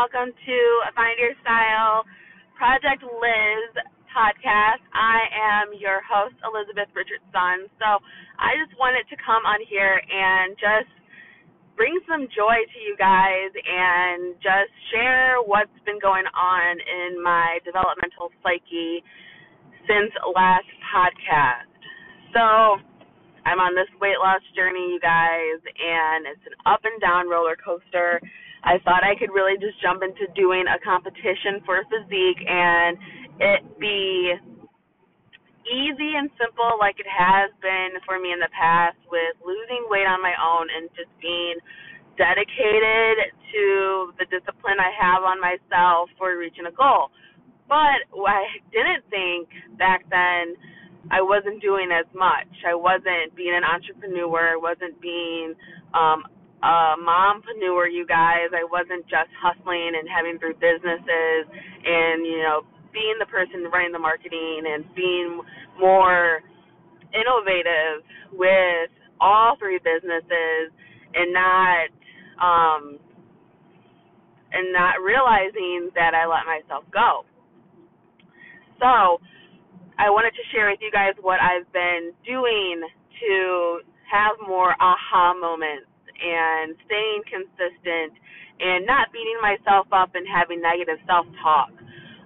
Welcome to Find Your Style Project Liz podcast. I am your host, Elizabeth Richardson. So I just wanted to come on here and just bring some joy to you guys and just share what's been going on in my developmental psyche since last podcast. So I'm on this weight loss journey, you guys, and it's an up and down roller coaster. I thought I could really just jump into doing a competition for physique and it be easy and simple like it has been for me in the past with losing weight on my own and just being dedicated to the discipline I have on myself for reaching a goal. But I didn't think back then I wasn't doing as much. I wasn't being an entrepreneur. I wasn't being um, a mompreneur, you guys. I wasn't just hustling and having three businesses and, you know, being the person running the marketing and being more innovative with all three businesses and not um and not realizing that I let myself go. So I wanted to share with you guys what I've been doing to have more aha moments and staying consistent and not beating myself up and having negative self talk.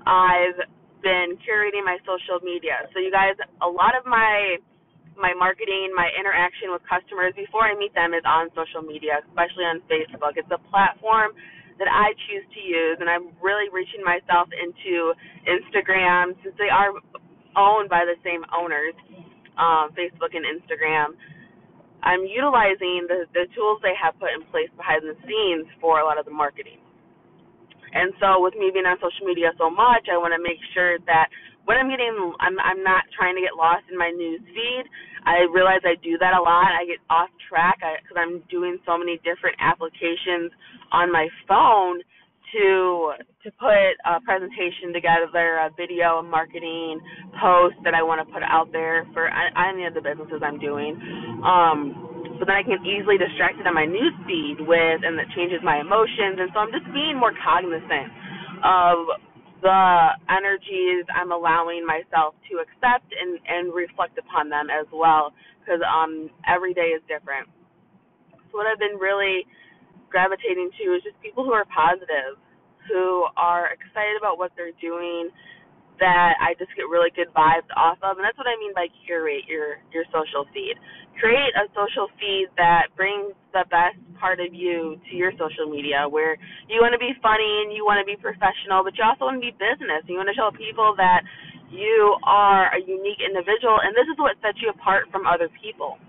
I've been curating my social media. So you guys, a lot of my my marketing, my interaction with customers before I meet them is on social media, especially on Facebook. It's a platform that I choose to use, and I'm really reaching myself into Instagram since they are owned by the same owners, um, Facebook and Instagram. I'm utilizing the, the tools they have put in place behind the scenes for a lot of the marketing. And so, with me being on social media so much, I want to make sure that when I'm getting, I'm I'm not trying to get lost in my news feed. I realize I do that a lot. I get off track because I'm doing so many different applications on my phone to to put a presentation together, a video, a marketing post that I want to put out there for any of the businesses I'm doing. Um, so then I can easily distract it on my news feed with, and that changes my emotions. And so I'm just being more cognizant of the energies I'm allowing myself to accept and and reflect upon them as well, because um every day is different. So what I've been really gravitating to is just people who are positive, who are excited about what they're doing that I just get really good vibes off of and that's what I mean by curate your your social feed. Create a social feed that brings the best part of you to your social media where you want to be funny and you want to be professional but you also want to be business. You want to show people that you are a unique individual and this is what sets you apart from other people.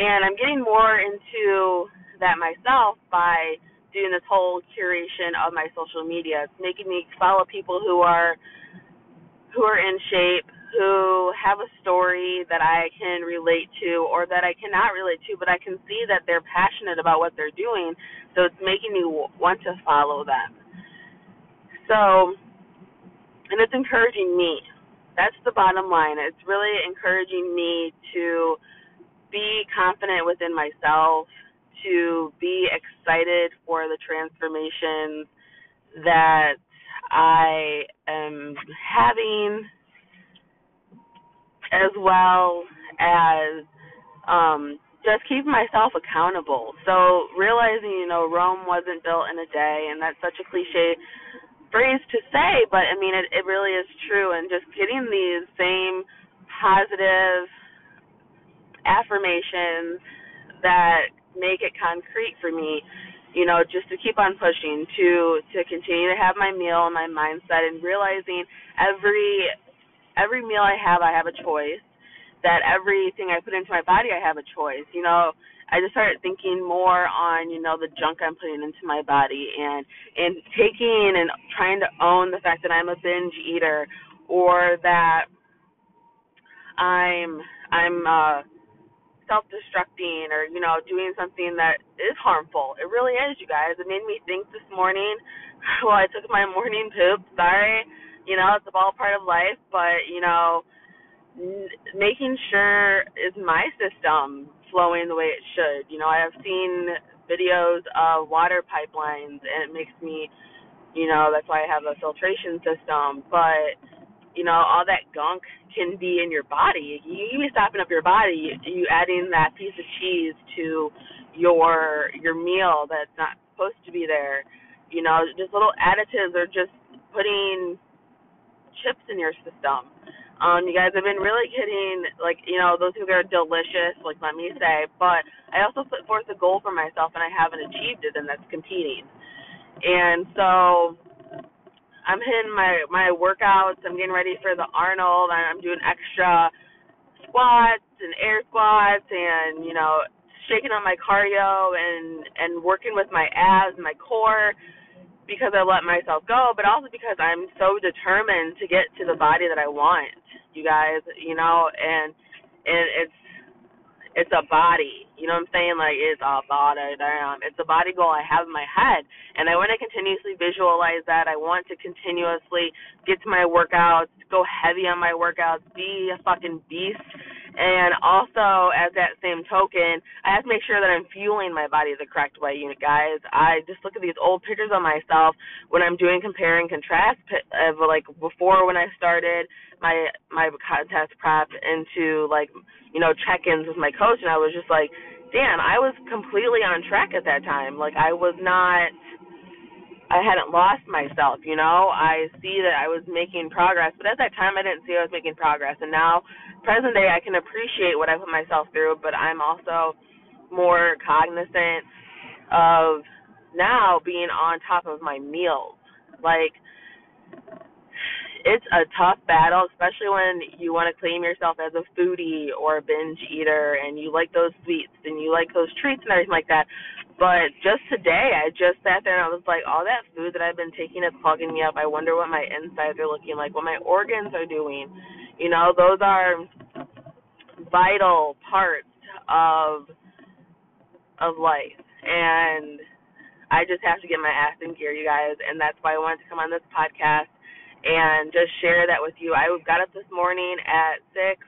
And I'm getting more into that myself by doing this whole curation of my social media. It's making me follow people who are who are in shape, who have a story that I can relate to or that I cannot relate to, but I can see that they're passionate about what they're doing, so it's making me want to follow them. So, and it's encouraging me. That's the bottom line. It's really encouraging me to be confident within myself to be excited for the transformations that I am having, as well as um, just keep myself accountable. So realizing, you know, Rome wasn't built in a day, and that's such a cliche phrase to say, but I mean, it, it really is true. And just getting these same positive affirmations that make it concrete for me you know just to keep on pushing to to continue to have my meal and my mindset and realizing every every meal i have i have a choice that everything i put into my body i have a choice you know. I just started thinking more on you know the junk i'm putting into my body and and taking and trying to own the fact that i'm a binge eater or that i'm i'm uh self-destructing or you know doing something that is harmful. It really is, you guys. It made me think this morning. Well, I took my morning poop. Sorry, you know it's all part of life, but you know, making sure is my system flowing the way it should. You know, I have seen videos of water pipelines, and it makes me, you know, that's why I have a filtration system. But you know, all that gunk can be in your body. You can be stopping up your body. You adding that piece of cheese to your your meal that's not supposed to be there. You know, just little additives or just putting chips in your system. Um, you guys have been really getting like you know those things are delicious. Like let me say, but I also put forth a goal for myself and I haven't achieved it, and that's competing. And so I'm hitting my my workouts. I'm getting ready for the Arnold. I'm doing extra squats and air squats, and you know shaking on my cardio and and working with my abs, my core because I let myself go, but also because I'm so determined to get to the body that I want. You guys, you know, and and it's it's a body. You know what I'm saying? Like it's a body. Damn, it's a body goal I have in my head, and I want to continuously visualize that. I want to continuously get to my workouts, go heavy on my workouts, be a fucking beast and also, as that same token, I have to make sure that I'm fueling my body the correct way, you guys. I just look at these old pictures of myself when I'm doing compare and contrast of like before when I started my my contest prep into like you know check-ins with my coach, and I was just like, damn, I was completely on track at that time. Like I was not. I hadn't lost myself, you know. I see that I was making progress, but at that time I didn't see I was making progress. And now present day I can appreciate what I put myself through, but I'm also more cognizant of now being on top of my meals. Like it's a tough battle, especially when you want to claim yourself as a foodie or a binge eater and you like those sweets and you like those treats and everything like that. But just today, I just sat there and I was like, all that food that I've been taking is plugging me up. I wonder what my insides are looking like, what my organs are doing. You know, those are vital parts of of life. And I just have to get my ass in gear, you guys, and that's why I wanted to come on this podcast and just share that with you. I got up this morning at six.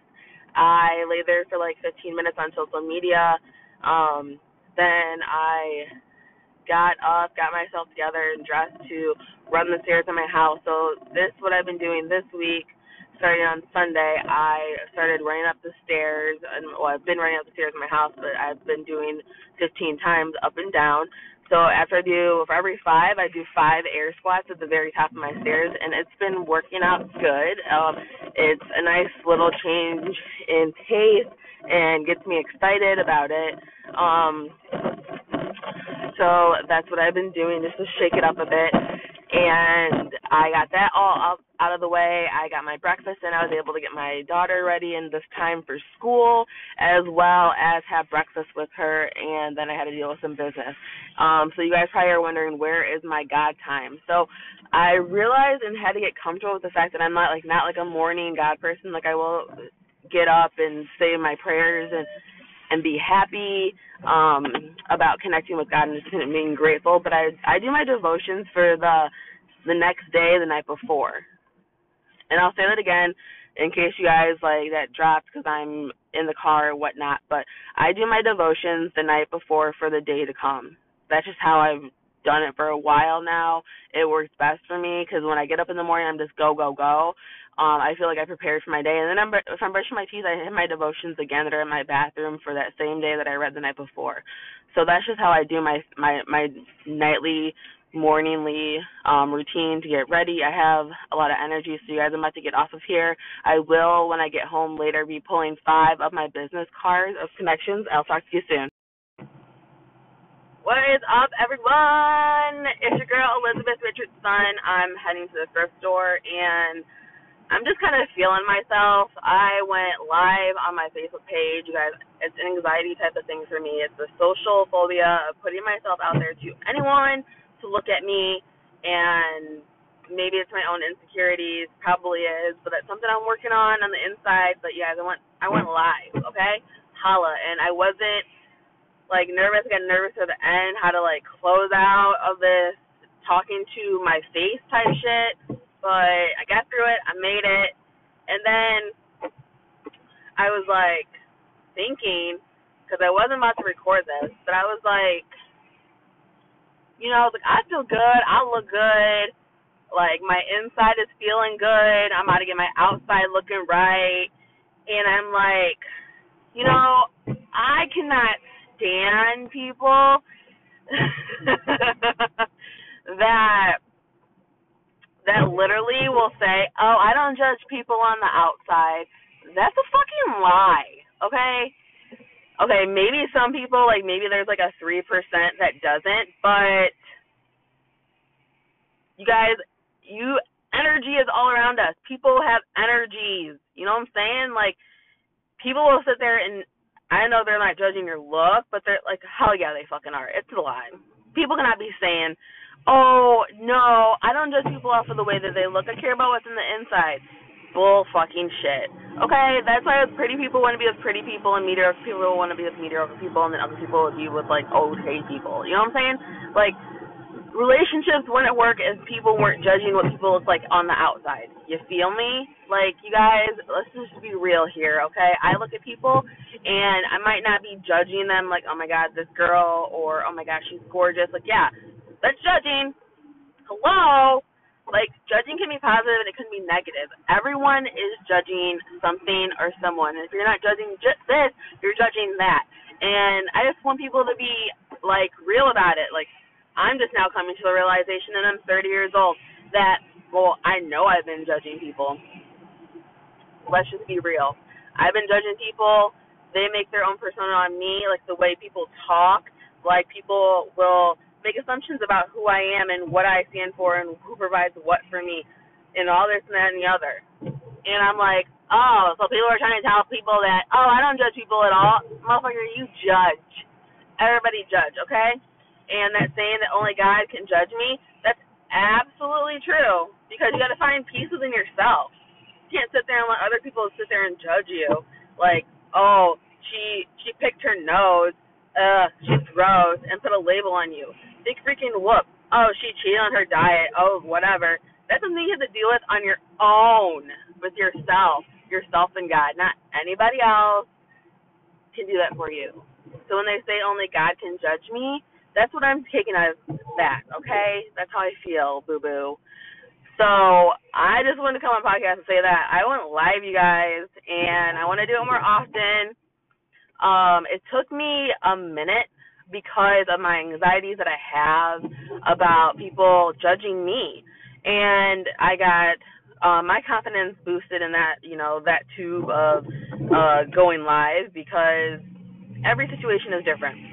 I lay there for like 15 minutes on social media. Um, then I got up, got myself together, and dressed to run the stairs in my house. So this is what I've been doing this week starting on Sunday, I started running up the stairs, and well, I've been running up the stairs in my house, but I've been doing 15 times up and down. So after I do, for every five, I do five air squats at the very top of my stairs, and it's been working out good. Um, it's a nice little change in pace and gets me excited about it. Um, so that's what I've been doing just to shake it up a bit and I got that all out, out of the way. I got my breakfast and I was able to get my daughter ready in this time for school as well as have breakfast with her and then I had to deal with some business. Um so you guys probably are wondering where is my God time. So I realized and had to get comfortable with the fact that I'm not like not like a morning God person. Like I will get up and say my prayers and and be happy um about connecting with God and just being grateful. But I I do my devotions for the the next day, the night before. And I'll say that again in case you guys like that dropped because I'm in the car or whatnot. But I do my devotions the night before for the day to come. That's just how I've done it for a while now. It works best for me because when I get up in the morning, I'm just go go go um, I feel like I prepared for my day. And then I'm, if I'm brushing my teeth, I hit my devotions again that are in my bathroom for that same day that I read the night before. So that's just how I do my my my nightly, morningly um, routine to get ready. I have a lot of energy, so you guys, I'm about to get off of here. I will, when I get home later, be pulling five of my business cards of connections. I'll talk to you soon. What is up, everyone? It's your girl Elizabeth Richardson. I'm heading to the thrift store and I'm just kind of feeling myself. I went live on my Facebook page. You guys, it's an anxiety type of thing for me. It's the social phobia of putting myself out there to anyone to look at me, and maybe it's my own insecurities. Probably is, but that's something I'm working on on the inside. But guys, I went, I went live. Okay, holla, and I wasn't like nervous. I got nervous at the end, how to like close out of this talking to my face type shit but I got through it. I made it, and then I was like thinking because I wasn't about to record this, but I was like, you know, like I feel good, I look good, like my inside is feeling good. I'm about to get my outside looking right, and I'm like, you know, I cannot stand people that that literally will say, "Oh, I don't judge people on the outside." That's a fucking lie. Okay? Okay, maybe some people like maybe there's like a 3% that doesn't, but you guys, you energy is all around us. People have energies. You know what I'm saying? Like people will sit there and I know they're not judging your look, but they're like, hell yeah, they fucking are. It's a lie. People cannot be saying, oh no, I don't judge people off of the way that they look. I care about what's in the inside. Bull fucking shit. Okay, that's why pretty people want to be with pretty people and mediocre people want to be with mediocre people, and then other people would be with like okay people. You know what I'm saying? Like relationships wouldn't work if people weren't judging what people look like on the outside. You feel me? Like you guys, let's just be real here, okay? I look at people and I might not be judging them like, oh my god, this girl, or oh my gosh, she's gorgeous. Like, yeah, that's judging. Hello? Like judging can be positive and it can be negative. Everyone is judging something or someone. And if you're not judging just this, you're judging that. And I just want people to be like real about it. Like I'm just now coming to the realization, and I'm 30 years old, that, well, I know I've been judging people. Let's just be real. I've been judging people. They make their own persona on me, like the way people talk. Like people will make assumptions about who I am and what I stand for and who provides what for me, and all this and that and the other. And I'm like, oh, so people are trying to tell people that, oh, I don't judge people at all. Motherfucker, you judge. Everybody judge, okay? and that saying that only God can judge me, that's absolutely true. Because you got to find peace within yourself. You can't sit there and let other people sit there and judge you. Like, oh, she she picked her nose, uh, she's gross, and put a label on you. Big freaking whoop. Oh, she cheated on her diet. Oh, whatever. That's something you have to deal with on your own, with yourself, yourself and God. Not anybody else can do that for you. So when they say only God can judge me, that's what I'm taking out of that, okay? That's how I feel, boo boo. So I just wanted to come on podcast and say that I went live, you guys, and I want to do it more often. Um, it took me a minute because of my anxieties that I have about people judging me, and I got uh, my confidence boosted in that, you know, that tube of uh, going live because every situation is different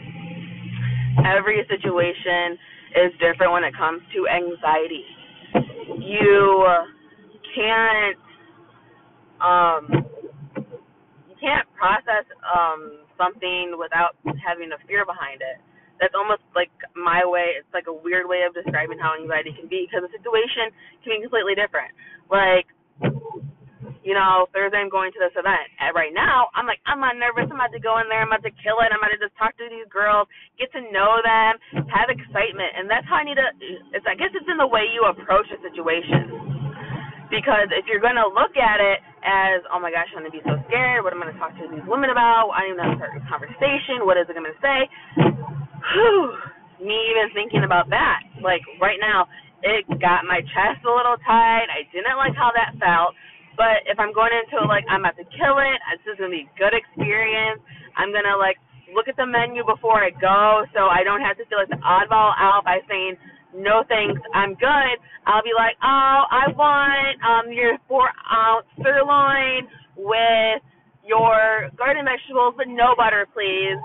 every situation is different when it comes to anxiety. You can't um can't process um something without having a fear behind it. That's almost like my way. It's like a weird way of describing how anxiety can be because the situation can be completely different. Like you know, Thursday I'm going to this event. And right now, I'm like, I'm not nervous. I'm about to go in there. I'm about to kill it. I'm about to just talk to these girls, get to know them, have excitement. And that's how I need to, it's, I guess it's in the way you approach a situation. Because if you're to look at it as, oh my gosh, I'm to be so scared. What am I to talk to these women about? I don't even start a conversation. What is it to say? Whew. Me even thinking about that. Like right now, it got my chest a little tight. I didn't like how that felt. But if I'm going into it like I'm about to kill it, this is gonna be a good experience. I'm gonna like look at the menu before I go, so I don't have to feel like the oddball out by saying no thanks, I'm good. I'll be like, oh, I want um your four ounce sirloin with your garden vegetables, but no butter, please.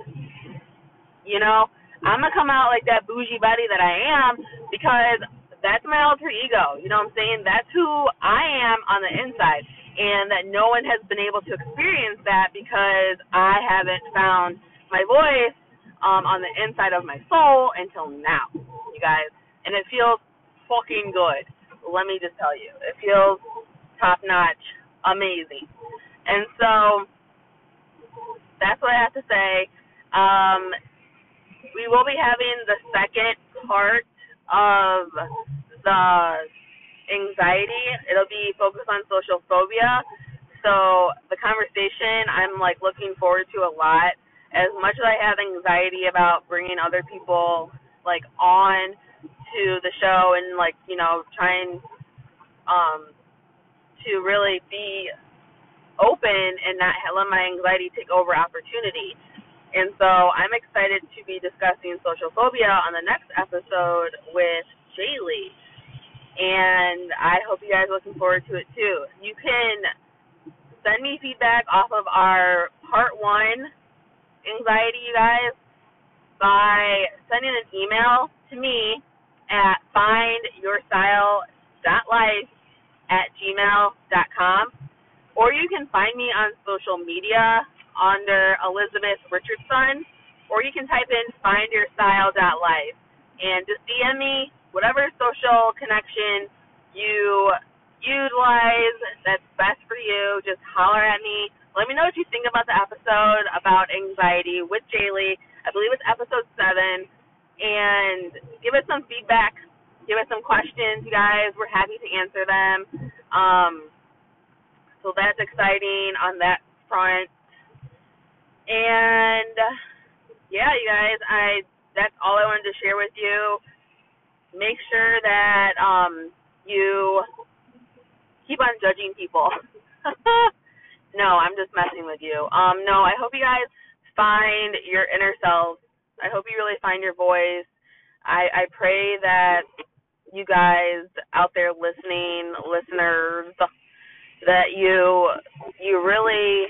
You know, I'm gonna come out like that bougie buddy that I am because that's my alter ego. You know what I'm saying? That's who I am on the inside. And that no one has been able to experience that because I haven't found my voice um, on the inside of my soul until now, you guys. And it feels fucking good. Let me just tell you. It feels top notch, amazing. And so that's what I have to say. Um, we will be having the second part of the anxiety. It'll be focused on social phobia. So the conversation I'm like looking forward to a lot. As much as I have anxiety about bringing other people like on to the show and like you know trying um to really be open and not let my anxiety take over opportunity. And so I'm excited to be discussing social phobia on the next episode with Jaylee. And I hope you guys are looking forward to it too. You can send me feedback off of our part one anxiety, you guys, by sending an email to me at findyourstyle.life at gmail.com. Or you can find me on social media under Elizabeth Richardson, or you can type in findyourstyle.life and just DM me whatever social connection you utilize that's best for you. Just holler at me. Let me know what you think about the episode about anxiety with Jaylee. I believe it's episode seven. And give us some feedback. Give us some questions, you guys. We're happy to answer them. Um, so that's exciting on that front. And yeah, you guys, I that's all I wanted to share with you. Make sure that um you keep on judging people. no, I'm just messing with you. Um no, I hope you guys find your inner selves. I hope you really find your voice. I I pray that you guys out there listening, listeners, that you you really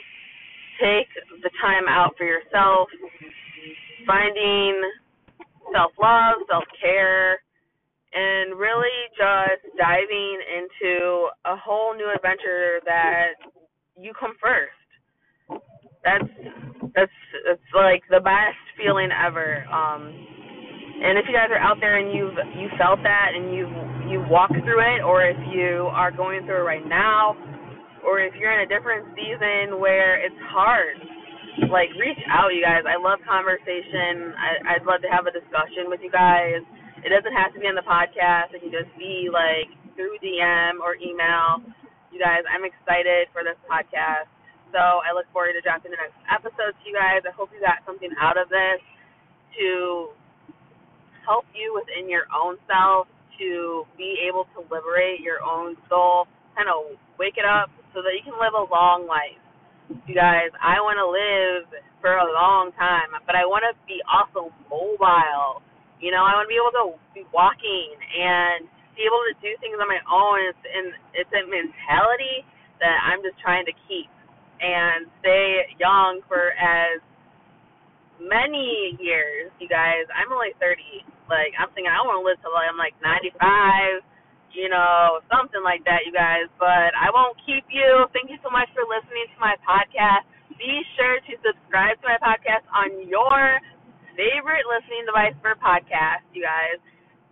take the time out for yourself, finding self love, self care, and really just diving into a whole new adventure that you come first. That's that's it's like the best feeling ever. Um and if you guys are out there and you've you felt that and you've you walked through it or if you are going through it right now or if you're in a different season where it's hard, like reach out, you guys. I love conversation. I, I'd love to have a discussion with you guys. It doesn't have to be on the podcast. It can just be like through DM or email. You guys, I'm excited for this podcast. So I look forward to dropping the next episode to you guys. I hope you got something out of this to help you within your own self to be able to liberate your own soul, kind of wake it up so that you can live a long life. You guys, I want to live for a long time, but I want to be also mobile. You know, I want to be able to be walking and be able to do things on my own. It's and it's a mentality that I'm just trying to keep and stay young for as many years, you guys. I'm only 30. Like I'm thinking I want to live till I'm like 95 you know, something like that, you guys. But I won't keep you. Thank you so much for listening to my podcast. Be sure to subscribe to my podcast on your favorite listening device for podcasts, you guys.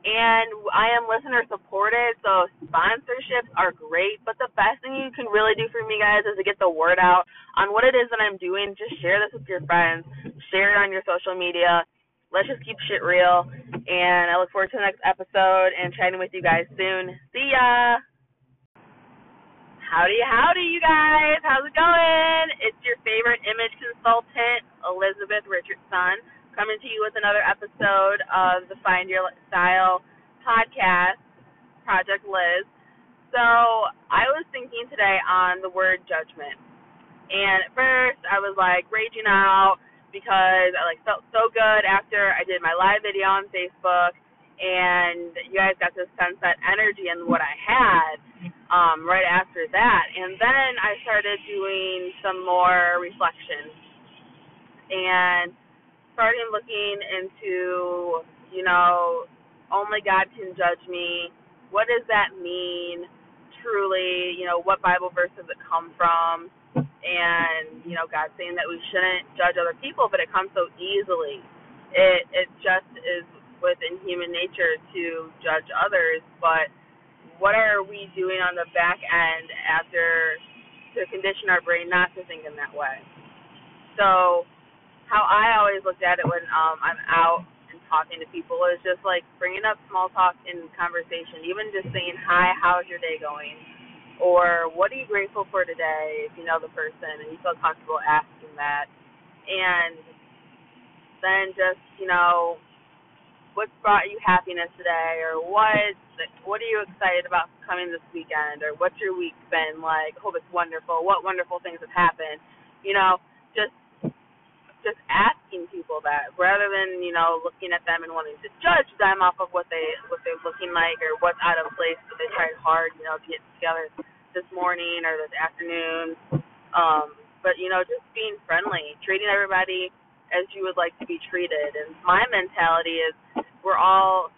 And I am listener supported, so sponsorships are great. But the best thing you can really do for me, guys, is to get the word out on what it is that I'm doing. Just share this with your friends, share it on your social media let's just keep shit real. And I look forward to the next episode and chatting with you guys soon. See ya. Howdy, howdy, you guys. How's it going? It's your favorite image consultant, Elizabeth Richardson, coming to you with another episode of the Find Your Style podcast, Project Liz. So I was thinking today on the word judgment. And at first I was like raging out because I like felt so good after I did my live video on Facebook and you guys got to sense that energy and what I had um, right after that. And then I started doing some more reflection and started looking into, you know, oh only God can judge me. What does that mean truly? You know, what Bible verse does it come from? and you know God saying that we shouldn't judge other people, but it comes so easily. It it just is within human nature to judge others, but what are we doing on the back end after to condition our brain not to think in that way? So how I always looked at it when um I'm out and talking to people is just like bringing up small talk in conversation, even just saying hi, how's your day going? or what are you grateful for today if you know the person and you feel comfortable asking that and then just you know what's brought you happiness today, or what what are you excited about coming this weekend, or what's your week been like? Hope it's wonderful. What wonderful things have happened? You know, just asking people that rather than you know looking at them and wanting to judge them off of what they what they're looking like or what's out of place that they tried hard you know to get together this morning or this afternoon. Um but you know just being friendly treating everybody as you would like to be treated. And my mentality is we're all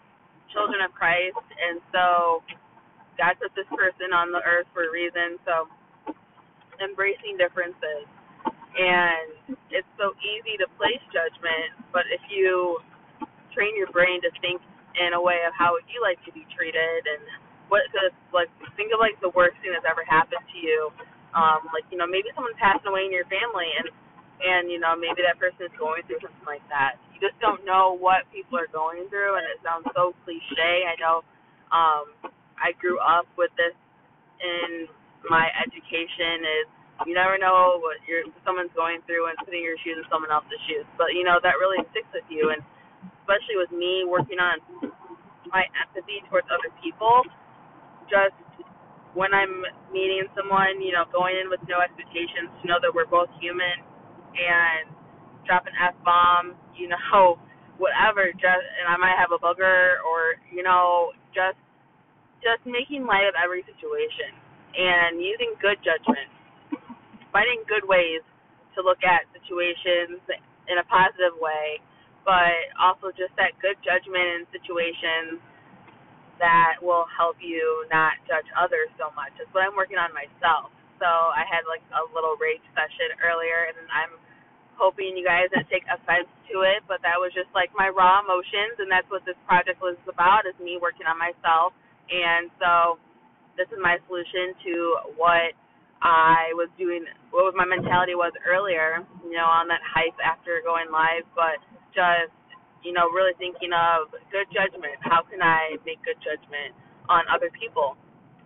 children of Christ and so God put this person on the earth for a reason. So embracing differences and it's so easy to place judgment, but if you train your brain to think in a way of how would you like to be treated and what the like think of like the worst thing that's ever happened to you. Um, like, you know, maybe someone's passing away in your family and and, you know, maybe that person is going through something like that. You just don't know what people are going through and it sounds so cliche. I know um I grew up with this in my education is you never know what you're, someone's going through and putting your shoes in someone else's shoes. But you know that really sticks with you, and especially with me working on my empathy towards other people. Just when I'm meeting someone, you know, going in with no expectations to know that we're both human and drop an f bomb, you know, whatever. Just and I might have a booger or you know, just just making light of every situation and using good judgment finding good ways to look at situations in a positive way, but also just that good judgment in situations that will help you not judge others so much. That's what I'm working on myself. So I had like a little rage session earlier, and I'm hoping you guys didn't take offense to it, but that was just like my raw emotions, and that's what this project was about, is me working on myself. And so this is my solution to what I was doing what was my mentality was earlier, you know, on that hype after going live, but just, you know, really thinking of good judgment. How can I make good judgment on other people?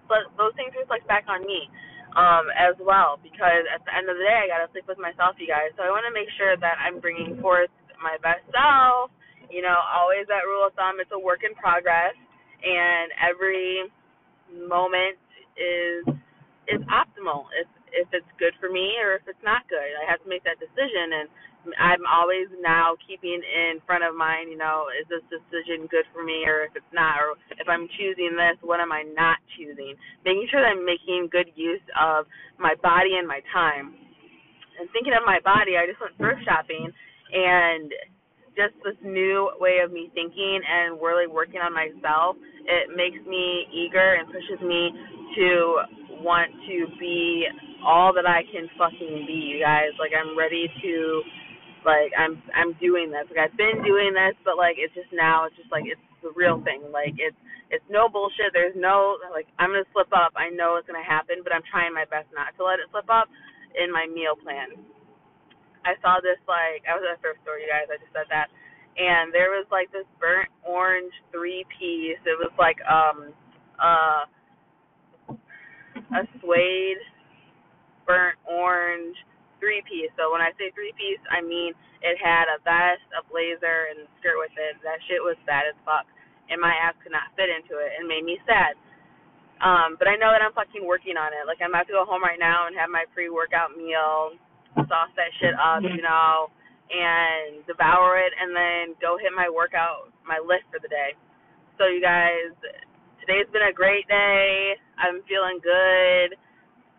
But those things reflect back on me um, as well, because at the end of the day, I got to sleep with myself, you guys. So I want to make sure that I'm bringing forth my best self. You know, always that rule of thumb, it's a work in progress, and every moment is is optimal if if it's good for me or if it's not good. I have to make that decision and I'm always now keeping in front of mind, you know, is this decision good for me or if it's not or if I'm choosing this, what am I not choosing? Making sure that I'm making good use of my body and my time. And thinking of my body, I just went thrift shopping and just this new way of me thinking and really working on myself, it makes me eager and pushes me to want to be all that I can fucking be, you guys. Like I'm ready to like I'm I'm doing this. Like I've been doing this, but like it's just now it's just like it's the real thing. Like it's it's no bullshit. There's no like I'm gonna slip up. I know it's gonna happen, but I'm trying my best not to let it slip up in my meal plan. I saw this like I was at a thrift store, you guys. I just said that, and there was like this burnt orange three piece. It was like um uh a suede burnt orange three piece. So when I say three piece, I mean it had a vest, a blazer, and a skirt with it. That shit was fat as fuck, and my ass could not fit into it, and made me sad. Um, but I know that I'm fucking working on it. Like I'm about to go home right now and have my pre-workout meal, sauce that shit up, you know, and devour it, and then go hit my workout, my list for the day. So you guys, today's been a great day. I'm feeling good.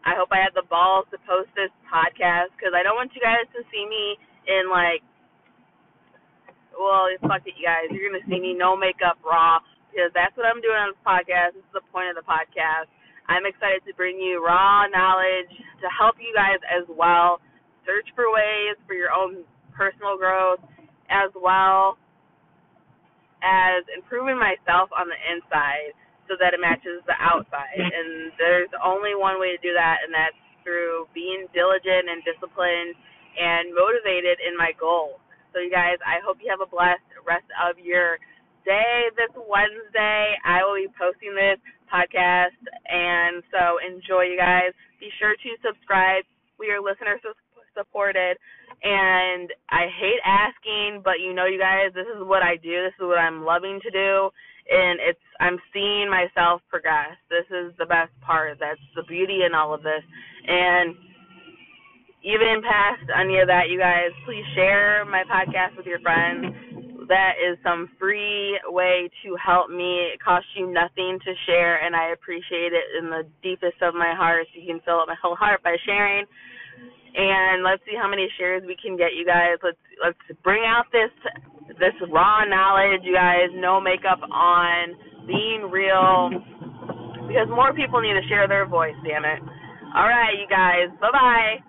I hope I have the balls to post this podcast because I don't want you guys to see me in like, well, fuck it, you guys. You're gonna see me no makeup, raw, because that's what I'm doing on this podcast. This is the point of the podcast. I'm excited to bring you raw knowledge to help you guys as well. Search for ways for your own personal growth, as well as improving myself on the inside so that it matches the outside. And there's only one way to do that, and that's through being diligent and disciplined and motivated in my goals. So, you guys, I hope you have a blessed rest of your day this Wednesday. I will be posting this podcast, and so enjoy, you guys. Be sure to subscribe. We are listener supported, and I hate asking, but you you know, you guys, this is what I do. This is what I'm loving to do, and it's I'm seeing myself progress. This is the best part. That's the beauty in all of this, and even past any of that, you guys, please share my podcast with your friends. That is some free way to help me. It costs you nothing to share, and I appreciate it in the deepest of my heart. You can fill up my whole heart by sharing and let's see how many shares we can get you guys let's let's bring out this this raw knowledge you guys no makeup on being real. Because more people need to share their voice damn it. All right you guys. Bye bye